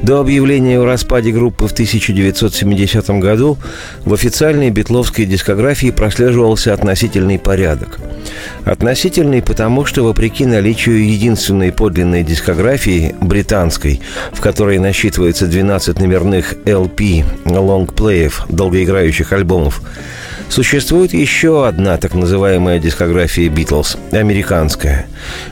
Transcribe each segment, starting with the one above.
До объявления о распаде группы в 1970 году в официальной битловской дискографии прослеживался относительный порядок. Относительный потому, что вопреки наличию единственной подлинной дискографии, британской, в которой насчитывается 12 номерных LP, лонгплеев, долгоиграющих альбомов, Существует еще одна так называемая дискография «Битлз» – американская.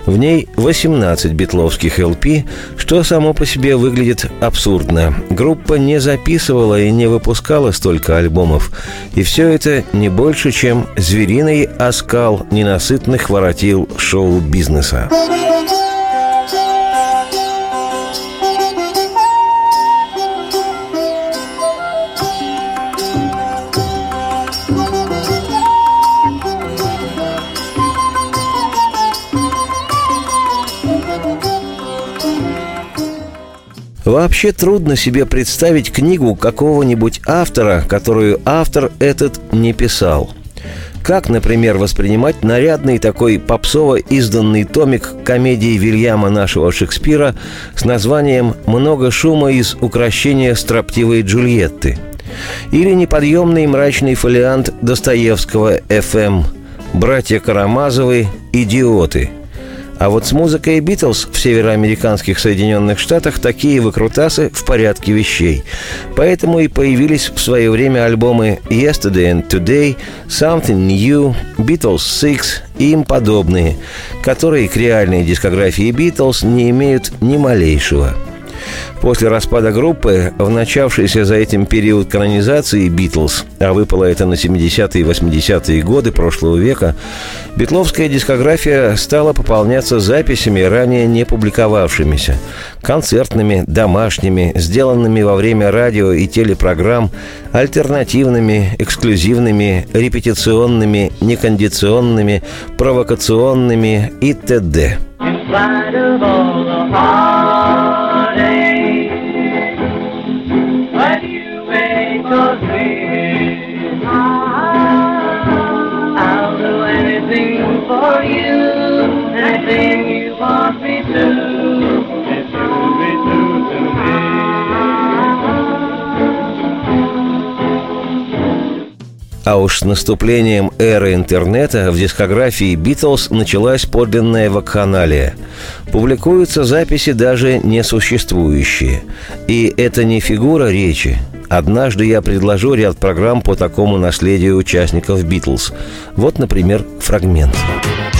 В ней 18 битловских LP, что само по себе выглядит абсурдно. Группа не записывала и не выпускала столько альбомов. И все это не больше, чем звериный оскал ненасытных воротил шоу-бизнеса. Вообще трудно себе представить книгу какого-нибудь автора, которую автор этот не писал. Как, например, воспринимать нарядный такой попсово изданный томик комедии Вильяма нашего Шекспира с названием «Много шума из укращения строптивой Джульетты» или неподъемный мрачный фолиант Достоевского «ФМ» «Братья Карамазовы. Идиоты», а вот с музыкой Битлз в североамериканских Соединенных Штатах такие выкрутасы в порядке вещей. Поэтому и появились в свое время альбомы Yesterday and Today, Something New, Beatles Six и им подобные, которые к реальной дискографии Битлз не имеют ни малейшего – После распада группы, в начавшийся за этим период канонизации «Битлз», а выпало это на 70-е и 80-е годы прошлого века, битловская дискография стала пополняться записями, ранее не публиковавшимися, концертными, домашними, сделанными во время радио и телепрограмм, альтернативными, эксклюзивными, репетиционными, некондиционными, провокационными и т.д. anything you want me to. Be true to me. А уж с наступлением эры интернета в дискографии «Битлз» началась подлинная вакханалия. Публикуются записи даже несуществующие. И это не фигура речи, Однажды я предложу ряд программ по такому наследию участников «Битлз». Вот, например, фрагмент. Фрагмент.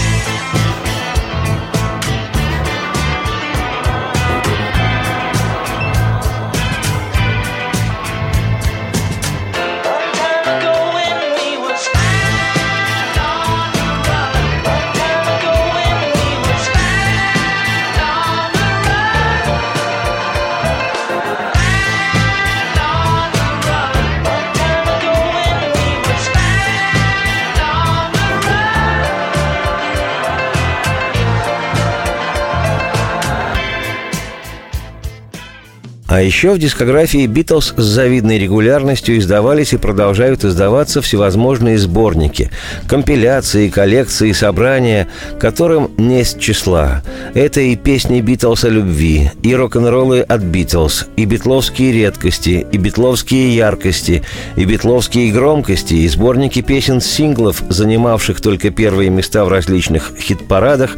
А еще в дискографии «Битлз» с завидной регулярностью издавались и продолжают издаваться всевозможные сборники, компиляции, коллекции, собрания, которым не с числа. Это и песни «Битлз» о любви, и рок-н-роллы от «Битлз», и битловские редкости, и битловские яркости, и битловские громкости, и сборники песен-синглов, занимавших только первые места в различных хит-парадах,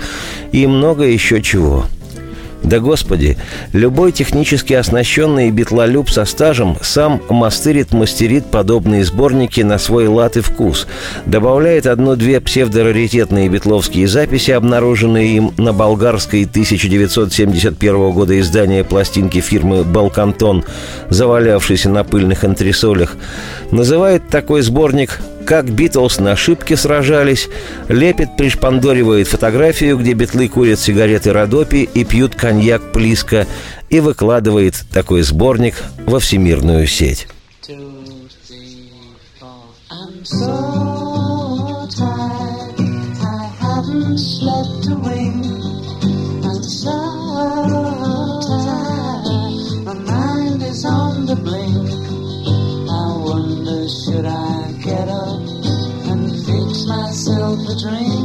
и много еще чего – да господи, любой технически оснащенный битлолюб со стажем сам мастерит-мастерит подобные сборники на свой лад и вкус, добавляет одну-две псевдораритетные битловские записи, обнаруженные им на болгарской 1971 года издания пластинки фирмы «Балкантон», завалявшейся на пыльных антресолях, называет такой сборник как Битлз на ошибке сражались, лепит, пришпандоривает фотографию, где битлы курят сигареты Родопи и пьют коньяк Плиска, и выкладывает такой сборник во всемирную сеть. slept a dream.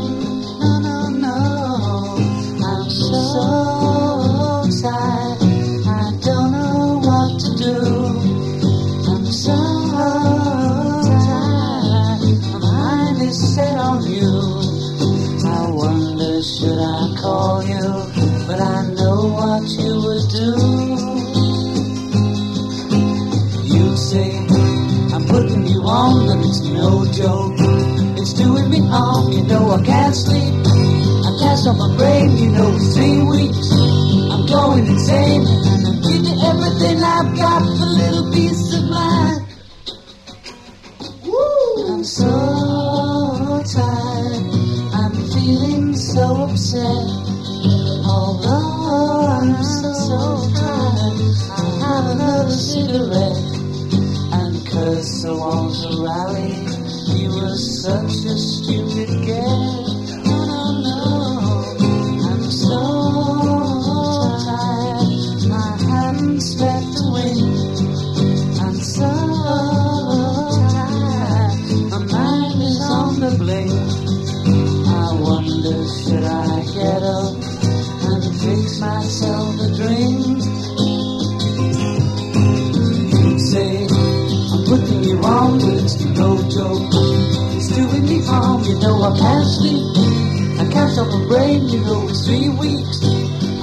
Brain, you know it's three weeks.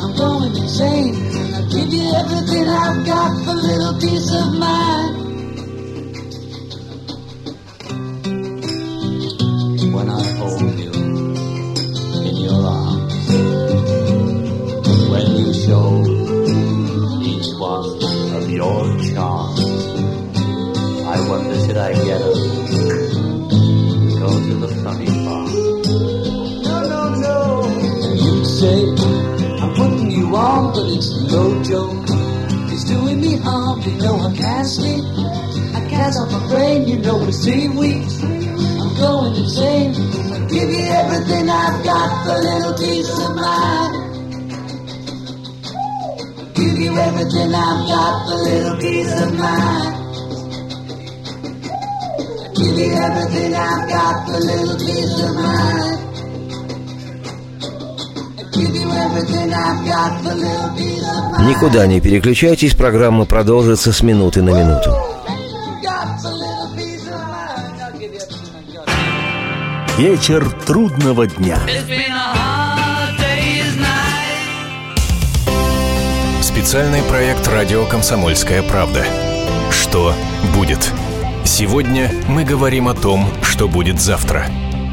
I'm going insane, I give you everything I've got for a little peace of mind. When I hold you in your arms, when you show each one of your charms, I wonder should I get up, go to the funny on, but it's no joke. It's doing me harm, you know I can't sleep. I can't stop my brain, you know it's three weeks. I'm going insane. I give you everything I've got for little peace of mind. Give you everything I've got for little peace of mind. Give you everything I've got for little peace of mind. Никуда не переключайтесь, программа продолжится с минуты на минуту. Вечер трудного дня. Специальный проект «Радио Комсомольская правда». Что будет? Сегодня мы говорим о том, что будет завтра.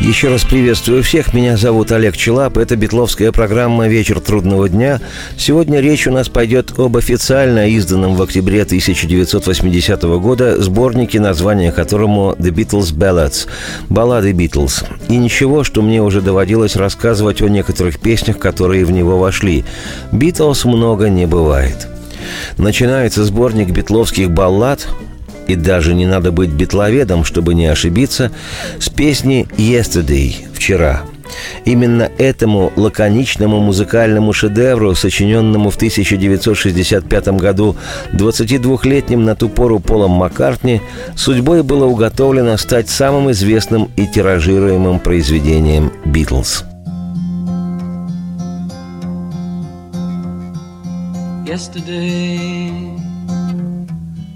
Еще раз приветствую всех. Меня зовут Олег Челап. Это битловская программа «Вечер трудного дня». Сегодня речь у нас пойдет об официально изданном в октябре 1980 года сборнике, название которому «The Beatles Ballads» – «Баллады Битлз». И ничего, что мне уже доводилось рассказывать о некоторых песнях, которые в него вошли. «Битлз» много не бывает. Начинается сборник битловских баллад, и даже не надо быть битловедом, чтобы не ошибиться, с песни «Yesterday» – «Вчера». Именно этому лаконичному музыкальному шедевру, сочиненному в 1965 году 22-летним на ту пору Полом Маккартни, судьбой было уготовлено стать самым известным и тиражируемым произведением «Битлз». Yesterday,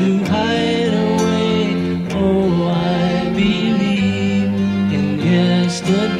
to hide away. Oh, I believe in yesterday.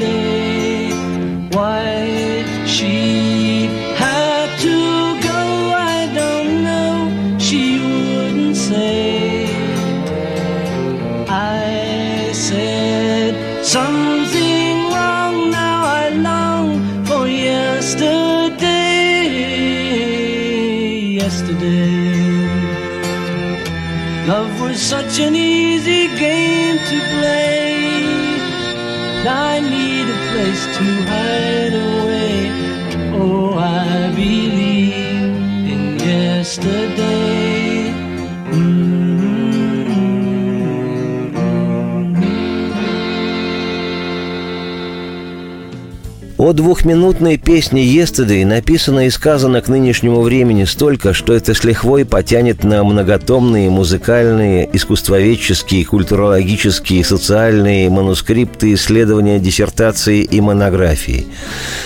О двухминутной песне «Yesterday» написано и сказано к нынешнему времени столько, что это с лихвой потянет на многотомные музыкальные, искусствоведческие, культурологические, социальные манускрипты, исследования, диссертации и монографии.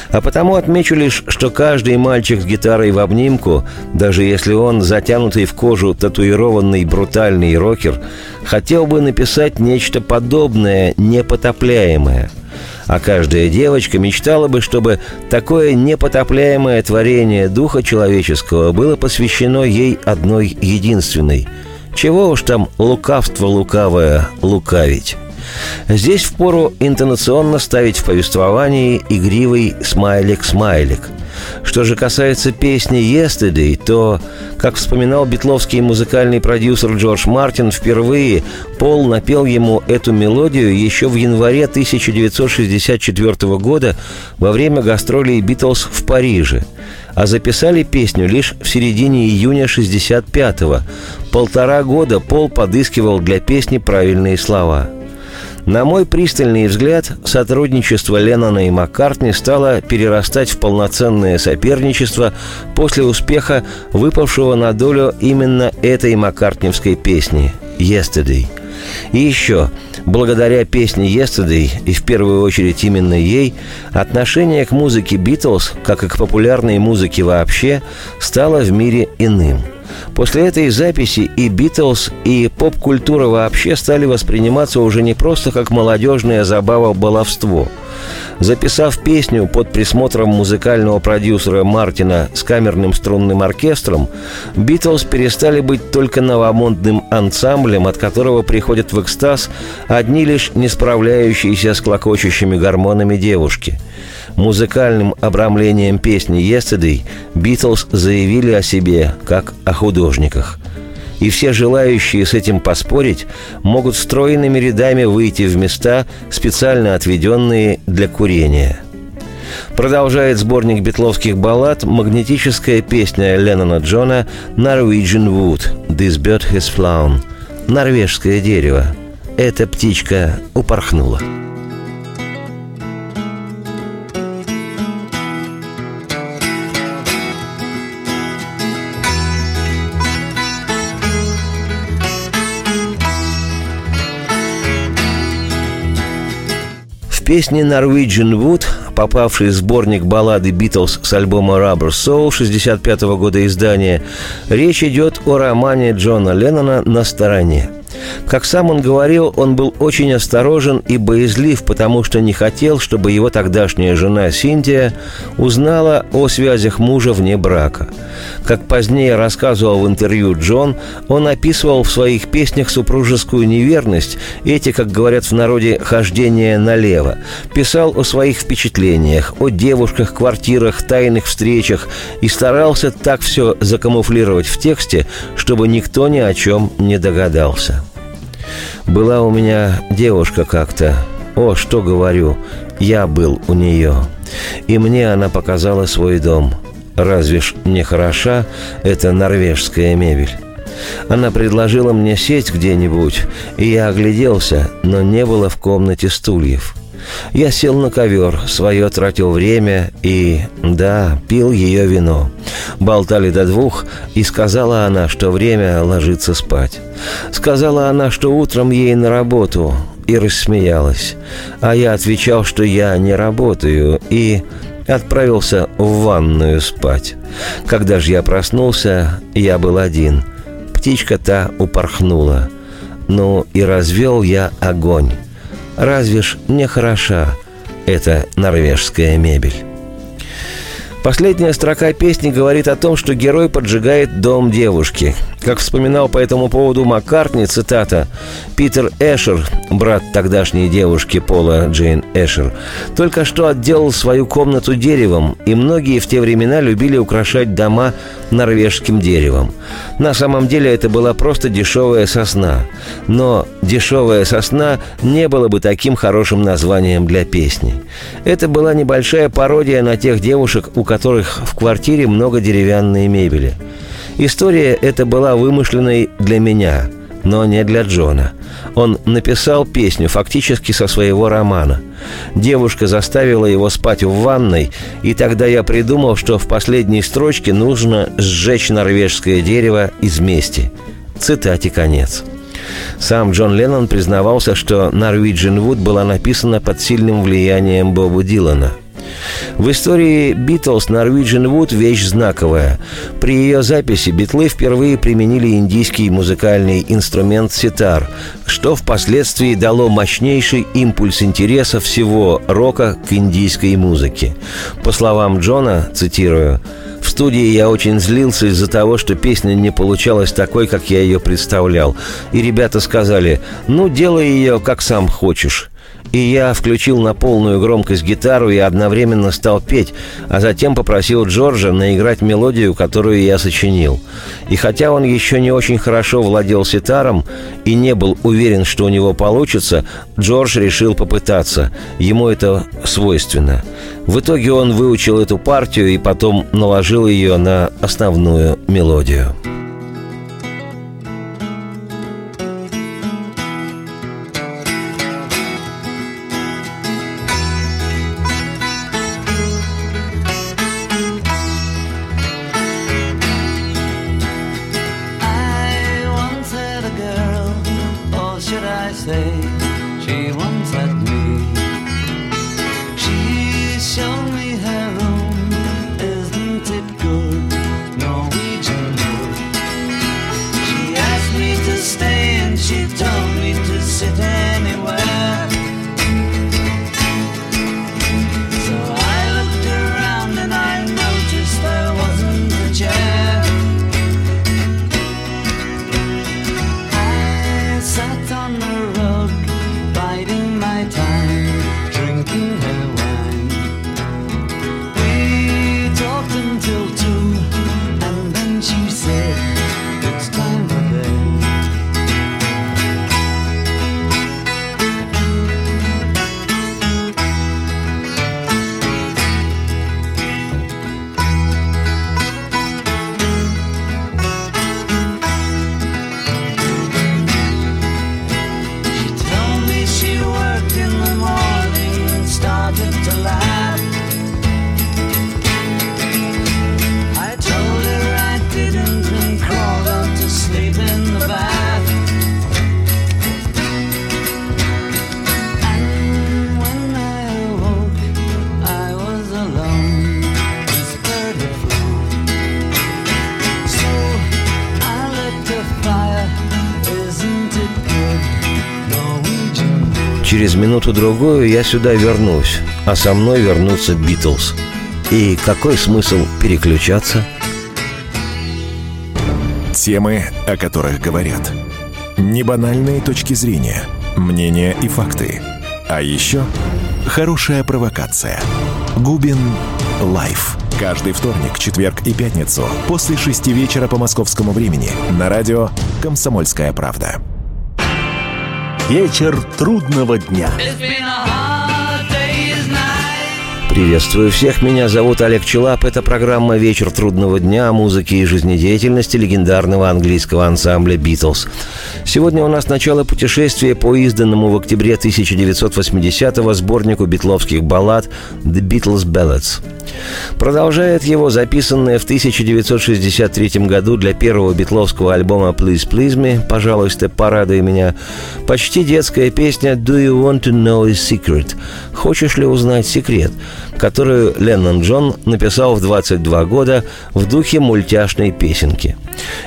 А потому отмечу лишь, что каждый мальчик с гитарой в обнимку, даже если он затянутый в кожу татуированный брутальный рокер, хотел бы написать нечто подобное, непотопляемое – а каждая девочка мечтала бы, чтобы такое непотопляемое творение духа человеческого было посвящено ей одной единственной. Чего уж там лукавство лукавое лукавить. Здесь впору интонационно ставить в повествовании игривый смайлик-смайлик – что же касается песни «Yesterday», то, как вспоминал битловский музыкальный продюсер Джордж Мартин, впервые Пол напел ему эту мелодию еще в январе 1964 года во время гастролей «Битлз» в Париже а записали песню лишь в середине июня 65-го. Полтора года Пол подыскивал для песни правильные слова – на мой пристальный взгляд, сотрудничество Леннона и Маккартни стало перерастать в полноценное соперничество после успеха, выпавшего на долю именно этой маккартневской песни «Yesterday». И еще, благодаря песне «Yesterday», и в первую очередь именно ей, отношение к музыке «Битлз», как и к популярной музыке вообще, стало в мире иным – После этой записи и «Битлз», и поп-культура вообще стали восприниматься уже не просто как молодежная забава-баловство. Записав песню под присмотром музыкального продюсера Мартина с камерным струнным оркестром, «Битлз» перестали быть только новомодным ансамблем, от которого приходят в экстаз одни лишь не справляющиеся с клокочущими гормонами девушки – Музыкальным обрамлением песни «Yesterday» Битлз заявили о себе как о художниках. И все желающие с этим поспорить могут стройными рядами выйти в места, специально отведенные для курения – Продолжает сборник битловских баллад магнетическая песня Леннона Джона «Norwegian Wood» «This bird has flown» «Норвежское дерево». Эта птичка упорхнула. Песне «Norwegian Wood», попавшей в сборник баллады «Битлз» с альбома «Rubber Soul» 65 года издания, речь идет о романе Джона Леннона «На стороне». Как сам он говорил, он был очень осторожен и боязлив, потому что не хотел, чтобы его тогдашняя жена Синтия узнала о связях мужа вне брака. Как позднее рассказывал в интервью Джон, он описывал в своих песнях супружескую неверность, эти, как говорят в народе, хождение налево. Писал о своих впечатлениях, о девушках, квартирах, тайных встречах и старался так все закамуфлировать в тексте, чтобы никто ни о чем не догадался. Была у меня девушка как-то. О, что говорю, я был у нее. И мне она показала свой дом. Разве ж не хороша эта норвежская мебель? Она предложила мне сесть где-нибудь, и я огляделся, но не было в комнате стульев. Я сел на ковер, свое тратил время и, да, пил ее вино. Болтали до двух, и сказала она, что время ложиться спать. Сказала она, что утром ей на работу, и рассмеялась. А я отвечал, что я не работаю, и отправился в ванную спать. Когда же я проснулся, я был один. Птичка та упорхнула. Ну и развел я огонь. Разве ж не хороша эта норвежская мебель? Последняя строка песни говорит о том, что герой поджигает дом девушки. Как вспоминал по этому поводу Маккартни, цитата, «Питер Эшер, брат тогдашней девушки Пола Джейн Эшер, только что отделал свою комнату деревом, и многие в те времена любили украшать дома норвежским деревом. На самом деле это была просто дешевая сосна. Но дешевая сосна не было бы таким хорошим названием для песни. Это была небольшая пародия на тех девушек, у которых в квартире много деревянной мебели. История эта была вымышленной для меня, но не для Джона. Он написал песню фактически со своего романа. Девушка заставила его спать в ванной, и тогда я придумал, что в последней строчке нужно сжечь норвежское дерево из мести. Цитате конец. Сам Джон Леннон признавался, что «Norwegian Wood» была написана под сильным влиянием Боба Дилана – в истории Битлз Norwegian Wood – вещь знаковая. При ее записи битлы впервые применили индийский музыкальный инструмент ситар, что впоследствии дало мощнейший импульс интереса всего рока к индийской музыке. По словам Джона, цитирую, в студии я очень злился из-за того, что песня не получалась такой, как я ее представлял. И ребята сказали, ну, делай ее, как сам хочешь. И я включил на полную громкость гитару и одновременно стал петь, а затем попросил Джорджа наиграть мелодию, которую я сочинил. И хотя он еще не очень хорошо владел ситаром и не был уверен, что у него получится, Джордж решил попытаться. Ему это свойственно. В итоге он выучил эту партию и потом наложил ее на основную мелодию. Минуту-другую я сюда вернусь, а со мной вернутся Битлз. И какой смысл переключаться? Темы, о которых говорят. Небанальные точки зрения, мнения и факты. А еще хорошая провокация. Губин Live. Каждый вторник, четверг и пятницу после шести вечера по московскому времени на радио «Комсомольская правда». Вечер трудного дня. Приветствую всех, меня зовут Олег Челап. Это программа «Вечер трудного дня» о музыке и жизнедеятельности легендарного английского ансамбля «Битлз». Сегодня у нас начало путешествия по изданному в октябре 1980-го сборнику битловских баллад «The Beatles Ballads». Продолжает его записанное в 1963 году для первого битловского альбома «Please Please Me» «Пожалуйста, порадуй меня» почти детская песня «Do you want to know a secret?» «Хочешь ли узнать секрет?» Которую Леннон Джон написал в 22 года в духе мультяшной песенки.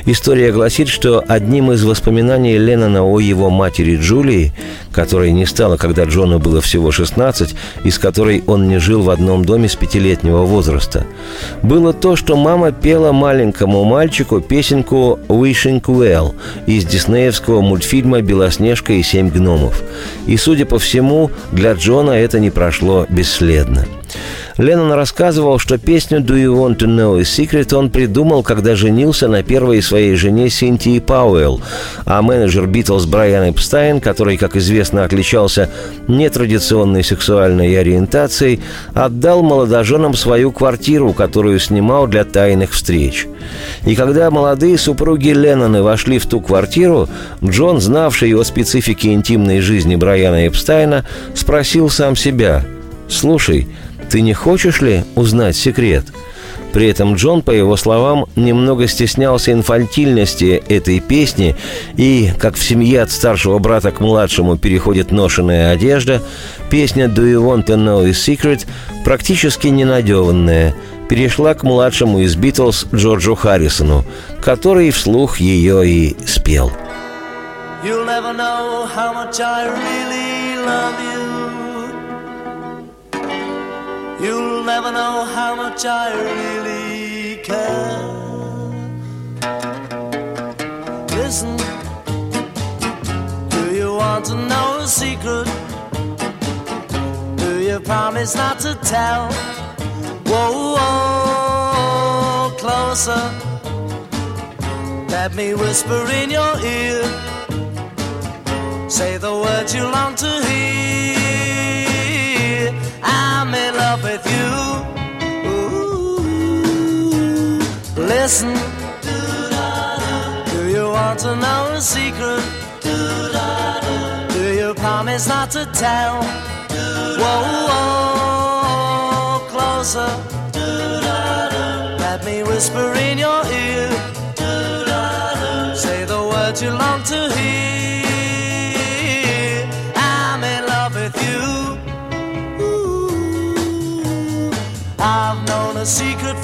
История гласит, что одним из воспоминаний Леннона о его матери Джулии, которой не стало, когда Джону было всего 16, и с которой он не жил в одном доме с пятилетнего возраста, было то, что мама пела маленькому мальчику песенку «Wishing Well» из диснеевского мультфильма «Белоснежка и семь гномов». И, судя по всему, для Джона это не прошло бесследно. Леннон рассказывал, что песню «Do you want to know a secret» он придумал, когда женился на первой своей жене Синтии Пауэлл, а менеджер Битлз Брайан Эпстайн, который, как известно, отличался нетрадиционной сексуальной ориентацией, отдал молодоженам свою квартиру, которую снимал для тайных встреч. И когда молодые супруги Ленноны вошли в ту квартиру, Джон, знавший о специфике интимной жизни Брайана Эпстайна, спросил сам себя «Слушай, ты не хочешь ли узнать секрет?» При этом Джон, по его словам, немного стеснялся инфантильности этой песни, и, как в семье от старшего брата к младшему переходит ношенная одежда, песня «Do you want to know a secret» практически ненадеванная, перешла к младшему из Битлз Джорджу Харрисону, который вслух ее и спел. You'll never know how much I really love you. You'll never know how much I really care. Listen, do you want to know a secret? Do you promise not to tell? Whoa, whoa, closer. Let me whisper in your ear. Say the words you long to hear. Love with you. Ooh, listen. Do you want to know a secret? Do you promise not to tell? Whoa, whoa, closer. Let me whisper in your ear. Say the words you long to hear. Secret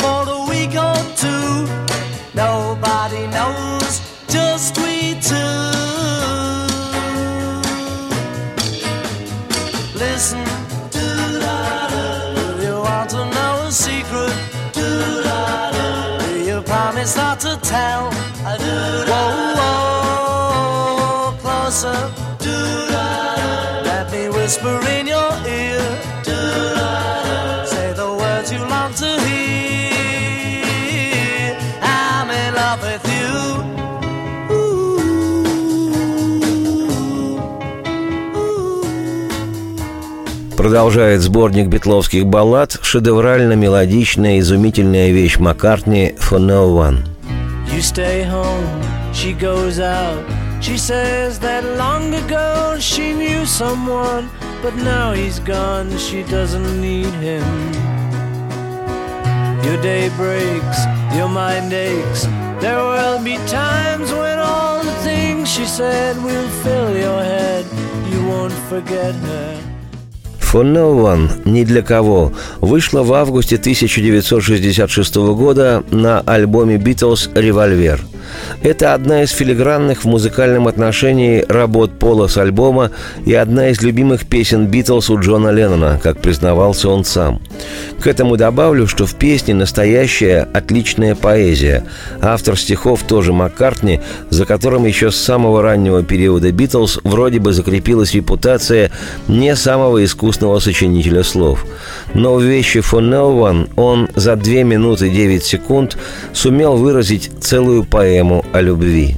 Продолжает сборник битловских баллад шедеврально-мелодичная изумительная вещь Маккартни «For No One». You stay home, she goes out. She says that long ago she knew someone, but now he's gone, she doesn't need him. Your day breaks, your mind aches. There will be times when all the things she said will fill your head. You won't forget her. «For No One» «Ни для кого» вышла в августе 1966 года на альбоме «Битлз. Револьвер». Это одна из филигранных в музыкальном отношении работ Пола с альбома и одна из любимых песен Битлз у Джона Леннона, как признавался он сам. К этому добавлю, что в песне настоящая отличная поэзия. Автор стихов тоже Маккартни, за которым еще с самого раннего периода Битлз вроде бы закрепилась репутация не самого искусного сочинителя слов. Но в вещи «For No One» он за 2 минуты 9 секунд сумел выразить целую поэму о любви.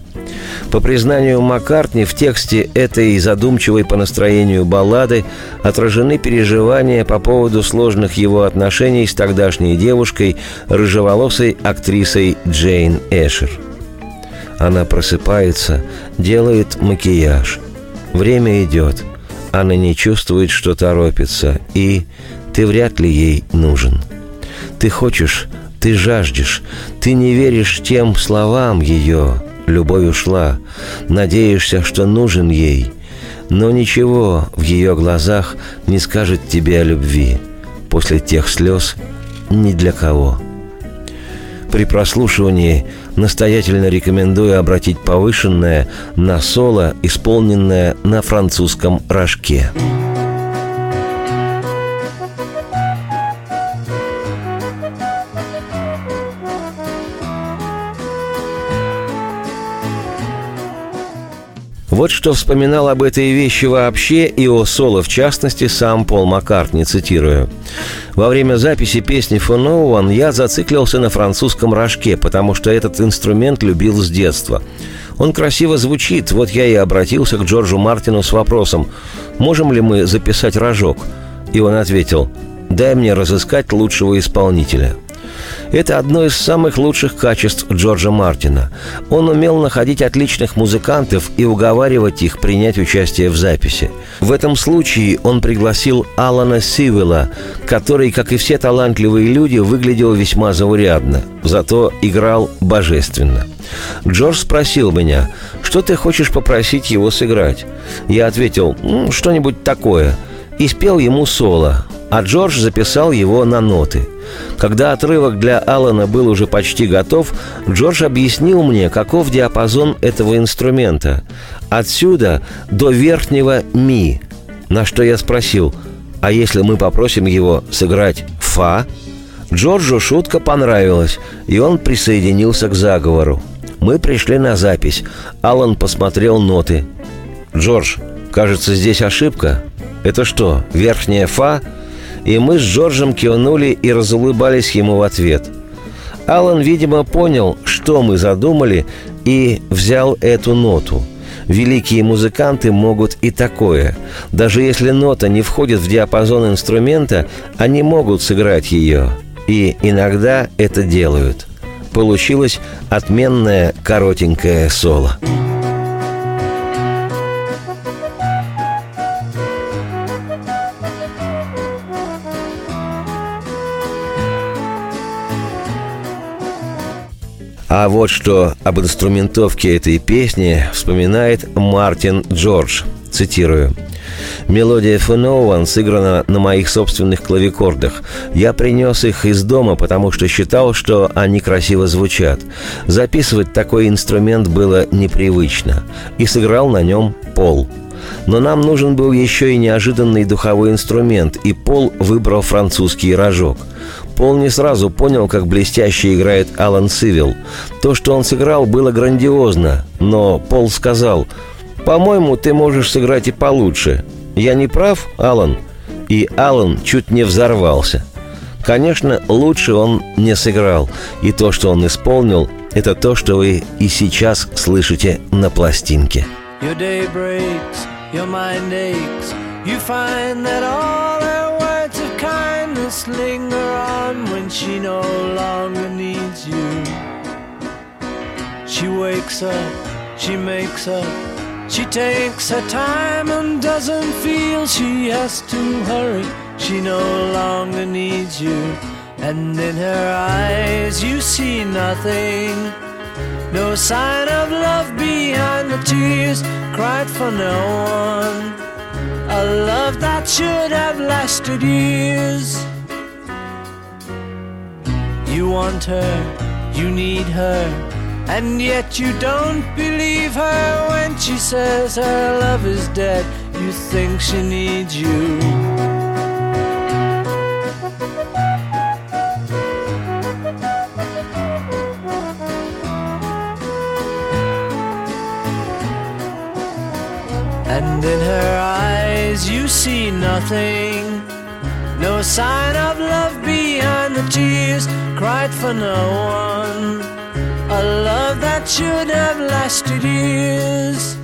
По признанию Маккартни, в тексте этой задумчивой по настроению баллады отражены переживания по поводу сложных его отношений с тогдашней девушкой, рыжеволосой актрисой Джейн Эшер. Она просыпается, делает макияж. Время идет. Она не чувствует, что торопится, и ты вряд ли ей нужен. Ты хочешь, ты жаждешь, ты не веришь тем словам ее, любовь ушла, надеешься, что нужен ей, но ничего в ее глазах не скажет тебе о любви. после тех слез ни для кого. При прослушивании настоятельно рекомендую обратить повышенное на соло, исполненное на французском рожке. Вот что вспоминал об этой вещи вообще и о соло в частности сам Пол Маккартни, цитирую. «Во время записи песни «For No One» я зациклился на французском рожке, потому что этот инструмент любил с детства. Он красиво звучит, вот я и обратился к Джорджу Мартину с вопросом, можем ли мы записать рожок? И он ответил, дай мне разыскать лучшего исполнителя – это одно из самых лучших качеств Джорджа Мартина. Он умел находить отличных музыкантов и уговаривать их принять участие в записи. В этом случае он пригласил Алана Сивела, который, как и все талантливые люди, выглядел весьма заурядно, зато играл божественно. Джордж спросил меня, что ты хочешь попросить его сыграть? Я ответил, «Ну, что-нибудь такое, и спел ему соло а Джордж записал его на ноты. Когда отрывок для Алана был уже почти готов, Джордж объяснил мне, каков диапазон этого инструмента. Отсюда до верхнего ми. На что я спросил, а если мы попросим его сыграть фа? Джорджу шутка понравилась, и он присоединился к заговору. Мы пришли на запись. Алан посмотрел ноты. «Джордж, кажется, здесь ошибка. Это что, верхняя фа?» И мы с Джорджем кивнули и разулыбались ему в ответ. Алан, видимо, понял, что мы задумали, и взял эту ноту. Великие музыканты могут и такое. Даже если нота не входит в диапазон инструмента, они могут сыграть ее. И иногда это делают. Получилось отменное коротенькое соло. А вот что об инструментовке этой песни вспоминает Мартин Джордж. Цитирую. Мелодия Фенован сыграна на моих собственных клавикордах. Я принес их из дома, потому что считал, что они красиво звучат. Записывать такой инструмент было непривычно. И сыграл на нем Пол. Но нам нужен был еще и неожиданный духовой инструмент, и Пол выбрал французский рожок – Пол не сразу понял, как блестяще играет Алан Сивил. То, что он сыграл, было грандиозно, но Пол сказал, «По-моему, ты можешь сыграть и получше. Я не прав, Алан?» И Алан чуть не взорвался. Конечно, лучше он не сыграл, и то, что он исполнил, это то, что вы и сейчас слышите на пластинке. Your day breaks, your mind aches. You find that all kindness linger on when she no longer needs you. She wakes up, she makes up, she takes her time and doesn't feel she has to hurry. She no longer needs you, and in her eyes you see nothing. No sign of love behind the tears cried for no one. A love that should have lasted years. You want her, you need her, and yet you don't believe her when she says her love is dead. You think she needs you. And in her eyes you see nothing. No sign of love behind the tears cried for no one. A love that should have lasted years.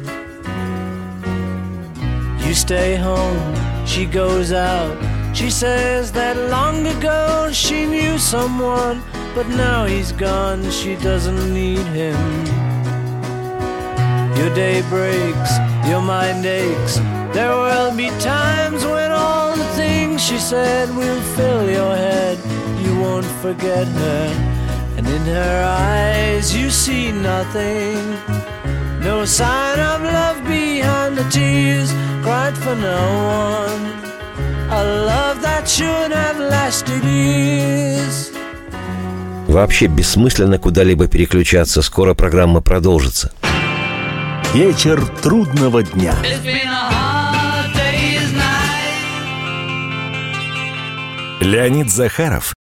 You stay home, she goes out. She says that long ago she knew someone, but now he's gone, she doesn't need him. Your day breaks, your mind aches. There will be times when all the things she said will fill your head. Won't forget her, and in her eyes you see nothing. No sign of love behind the tears cried for no one. A a love that should have lasted years. Вообще бессмысленно куда-либо переключаться. Скоро программа продолжится. Вечер трудного дня. It's been a hard day's night. Леонид Захаров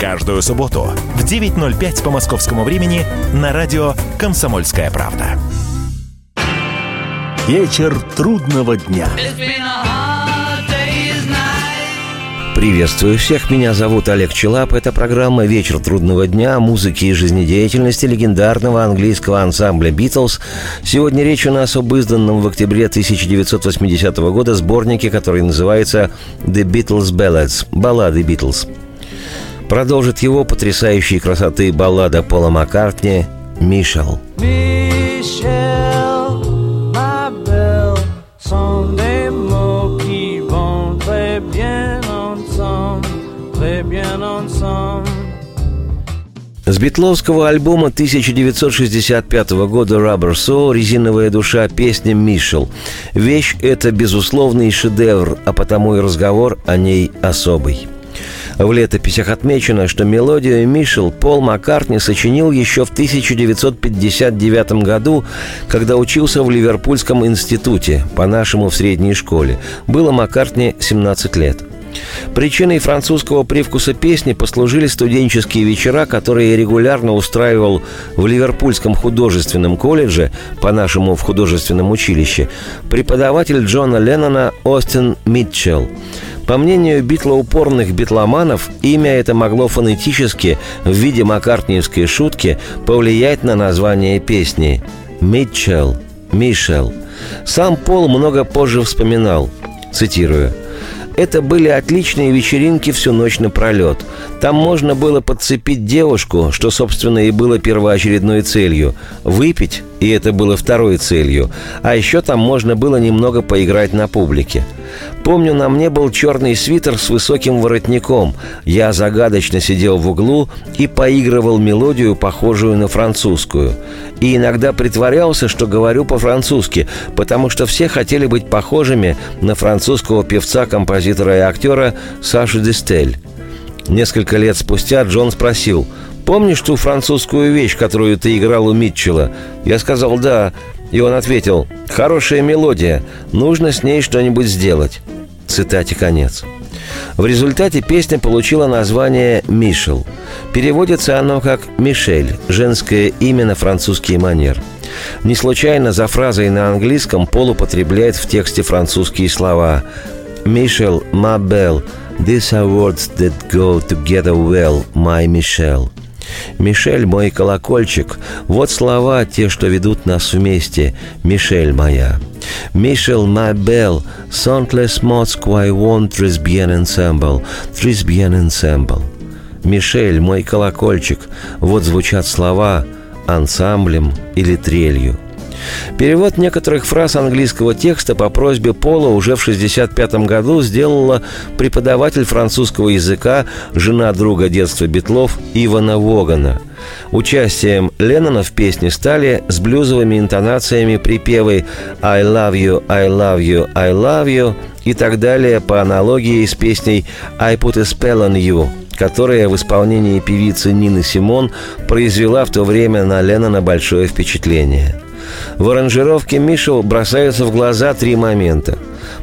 Каждую субботу в 9.05 по московскому времени на радио «Комсомольская правда». Вечер трудного дня. Приветствую всех, меня зовут Олег Челап. Это программа «Вечер трудного дня» музыки и жизнедеятельности легендарного английского ансамбля «Битлз». Сегодня речь у нас об изданном в октябре 1980 года сборнике, который называется «The Beatles Ballads» – «Баллады Битлз». Продолжит его потрясающей красоты баллада Пола Маккартни «Мишел». С битловского альбома 1965 года «Rubber Soul» «Резиновая душа» песня «Мишел». Вещь эта безусловный шедевр, а потому и разговор о ней особый. В летописях отмечено, что мелодию «Мишел» Пол Маккартни сочинил еще в 1959 году, когда учился в Ливерпульском институте, по-нашему в средней школе. Было Маккартни 17 лет. Причиной французского привкуса песни послужили студенческие вечера, которые регулярно устраивал в Ливерпульском художественном колледже, по-нашему в художественном училище, преподаватель Джона Леннона Остин Митчелл. По мнению битлоупорных битломанов, имя это могло фонетически в виде маккартниевской шутки повлиять на название песни «Митчелл», «Мишел». Сам Пол много позже вспоминал, цитирую – это были отличные вечеринки всю ночь напролет. Там можно было подцепить девушку, что, собственно, и было первоочередной целью. Выпить, и это было второй целью. А еще там можно было немного поиграть на публике. Помню, на мне был черный свитер с высоким воротником. Я загадочно сидел в углу и поигрывал мелодию, похожую на французскую. И иногда притворялся, что говорю по-французски, потому что все хотели быть похожими на французского певца, композитора и актера Сашу Дестель. Несколько лет спустя Джон спросил, «Помнишь ту французскую вещь, которую ты играл у Митчелла?» Я сказал «да», и он ответил, «Хорошая мелодия, нужно с ней что-нибудь сделать». Цитате конец. В результате песня получила название «Мишел». Переводится оно как «Мишель» – женское имя на французский манер. Не случайно за фразой на английском Пол употребляет в тексте французские слова «Мишел, belle, these are words that go together well, my Michelle». «Мишель, мой колокольчик» – вот слова, те, что ведут нас вместе, «Мишель моя». «Мишель, ma belle, sont les mots qui vont très ensemble, très bien ensemble». «Мишель, мой колокольчик» – вот звучат слова ансамблем или трелью – Перевод некоторых фраз английского текста по просьбе Пола уже в 1965 году сделала преподаватель французского языка, жена друга детства Битлов Ивана Вогана. Участием Леннона в песне стали с блюзовыми интонациями припевы «I love you, I love you, I love you» и так далее по аналогии с песней «I put a spell on you», которая в исполнении певицы Нины Симон произвела в то время на Леннона большое впечатление – в аранжировке Мишел бросаются в глаза три момента.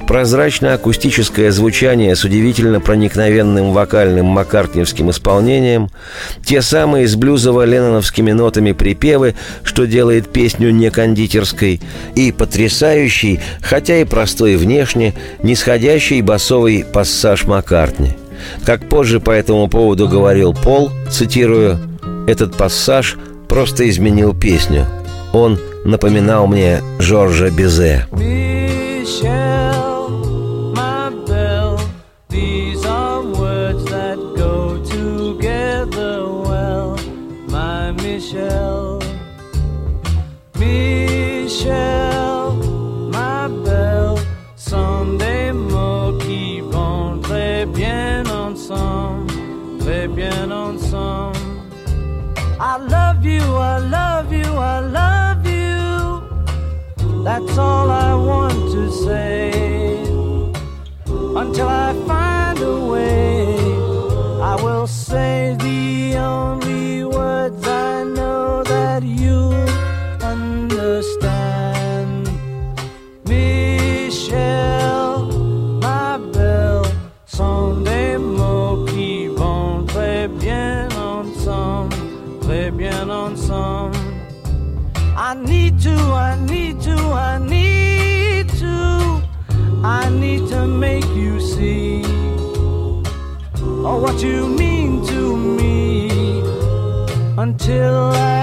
Прозрачно-акустическое звучание с удивительно проникновенным вокальным маккартневским исполнением, те самые с блюзово-ленноновскими нотами припевы, что делает песню не кондитерской, и потрясающий, хотя и простой внешне, нисходящий басовый пассаж Маккартни. Как позже по этому поводу говорил Пол, цитирую, «Этот пассаж просто изменил песню. Он напоминал мне Жоржа Бизе. Michelle That's all I want to say. Until I find a way, I will say the only words I know that you understand. Michelle, ma belle, sont des mots qui vont très bien ensemble, très bien ensemble. I need to, I need make you see oh, what you mean to me. Until I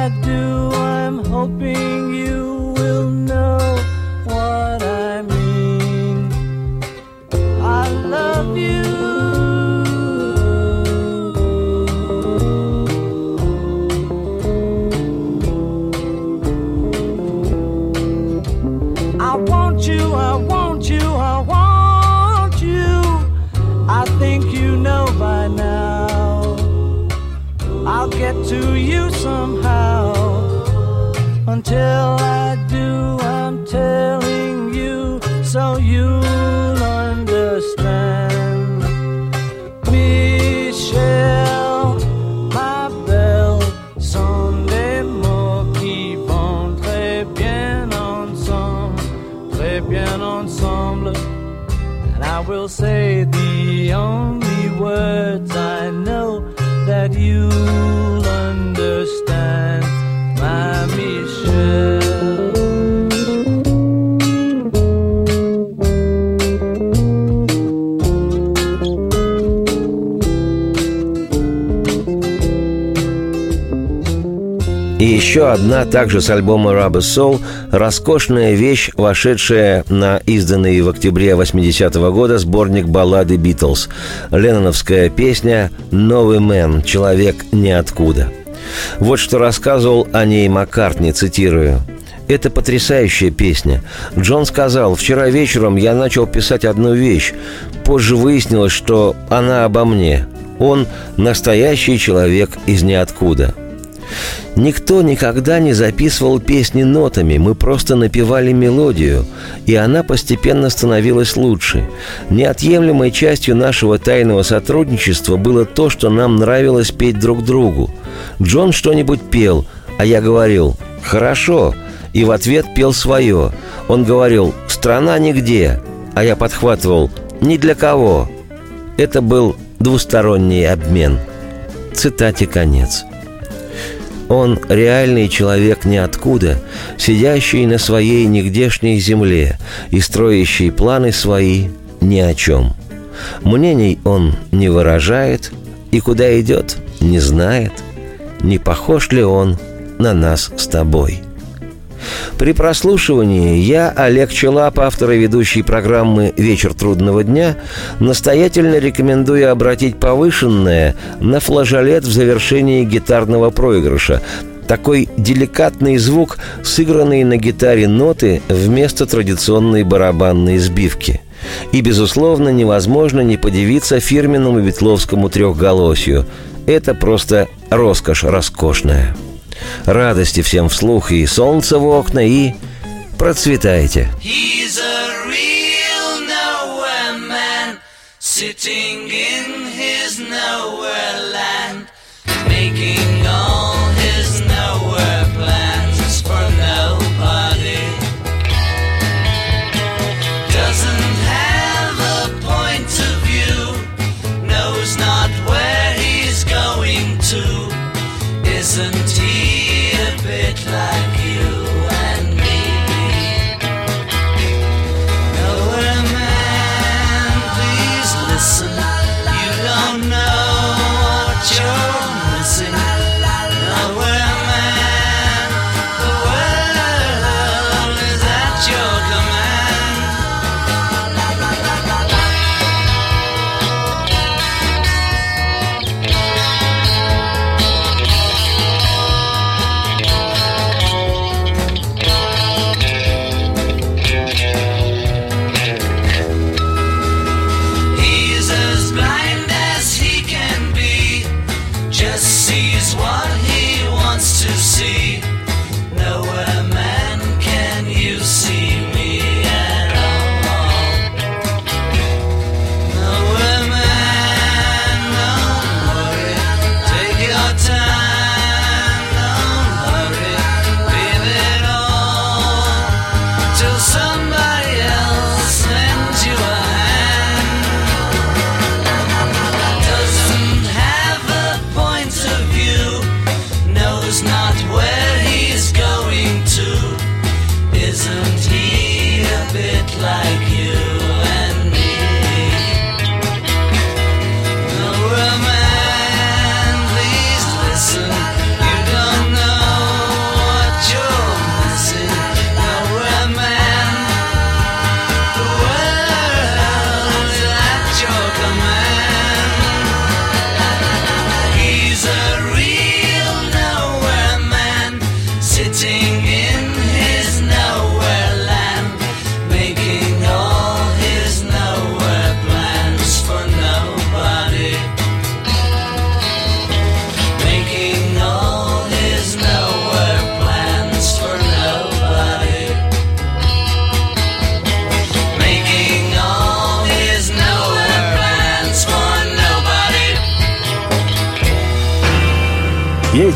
еще одна, также с альбома Rubber Soul, роскошная вещь, вошедшая на изданный в октябре 80-го года сборник баллады «Битлз». Ленноновская песня «Новый мэн. Человек ниоткуда». Вот что рассказывал о ней Маккартни, цитирую. Это потрясающая песня. Джон сказал, вчера вечером я начал писать одну вещь. Позже выяснилось, что она обо мне. Он настоящий человек из ниоткуда. Никто никогда не записывал песни нотами, мы просто напевали мелодию, и она постепенно становилась лучше. Неотъемлемой частью нашего тайного сотрудничества было то, что нам нравилось петь друг другу. Джон что-нибудь пел, а я говорил «Хорошо», и в ответ пел свое. Он говорил «Страна нигде», а я подхватывал «Ни для кого». Это был двусторонний обмен. Цитате конец. Он реальный человек ниоткуда, сидящий на своей нигдешней земле и строящий планы свои ни о чем. Мнений он не выражает и куда идет, не знает. Не похож ли он на нас с тобой?» При прослушивании я, Олег Челап, автор и ведущий программы «Вечер трудного дня», настоятельно рекомендую обратить повышенное на флажолет в завершении гитарного проигрыша. Такой деликатный звук, сыгранный на гитаре ноты вместо традиционной барабанной сбивки. И, безусловно, невозможно не подивиться фирменному ветловскому трехголосию. Это просто роскошь роскошная. Радости всем вслух и солнце в окна, и процветайте. He's a real man, sitting in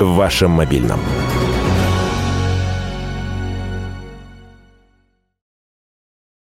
В вашем мобильном.